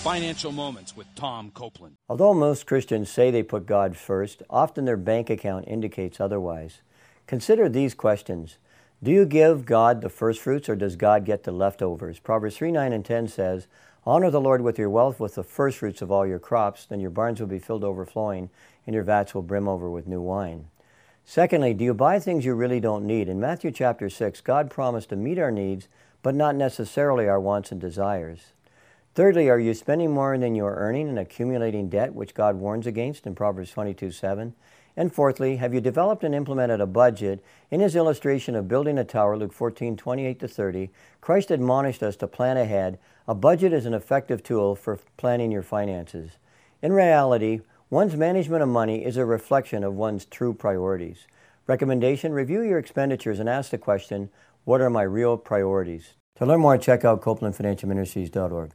Financial Moments with Tom Copeland. Although most Christians say they put God first, often their bank account indicates otherwise. Consider these questions. Do you give God the first fruits or does God get the leftovers? Proverbs 3 9 and 10 says, Honor the Lord with your wealth, with the first fruits of all your crops, then your barns will be filled overflowing, and your vats will brim over with new wine. Secondly, do you buy things you really don't need? In Matthew chapter 6, God promised to meet our needs, but not necessarily our wants and desires. Thirdly, are you spending more than you are earning and accumulating debt, which God warns against in Proverbs 22 7? And fourthly, have you developed and implemented a budget? In his illustration of building a tower, Luke 14 28 to 30, Christ admonished us to plan ahead. A budget is an effective tool for planning your finances. In reality, One's management of money is a reflection of one's true priorities. Recommendation Review your expenditures and ask the question What are my real priorities? To learn more, check out CopelandFinancialMinistries.org.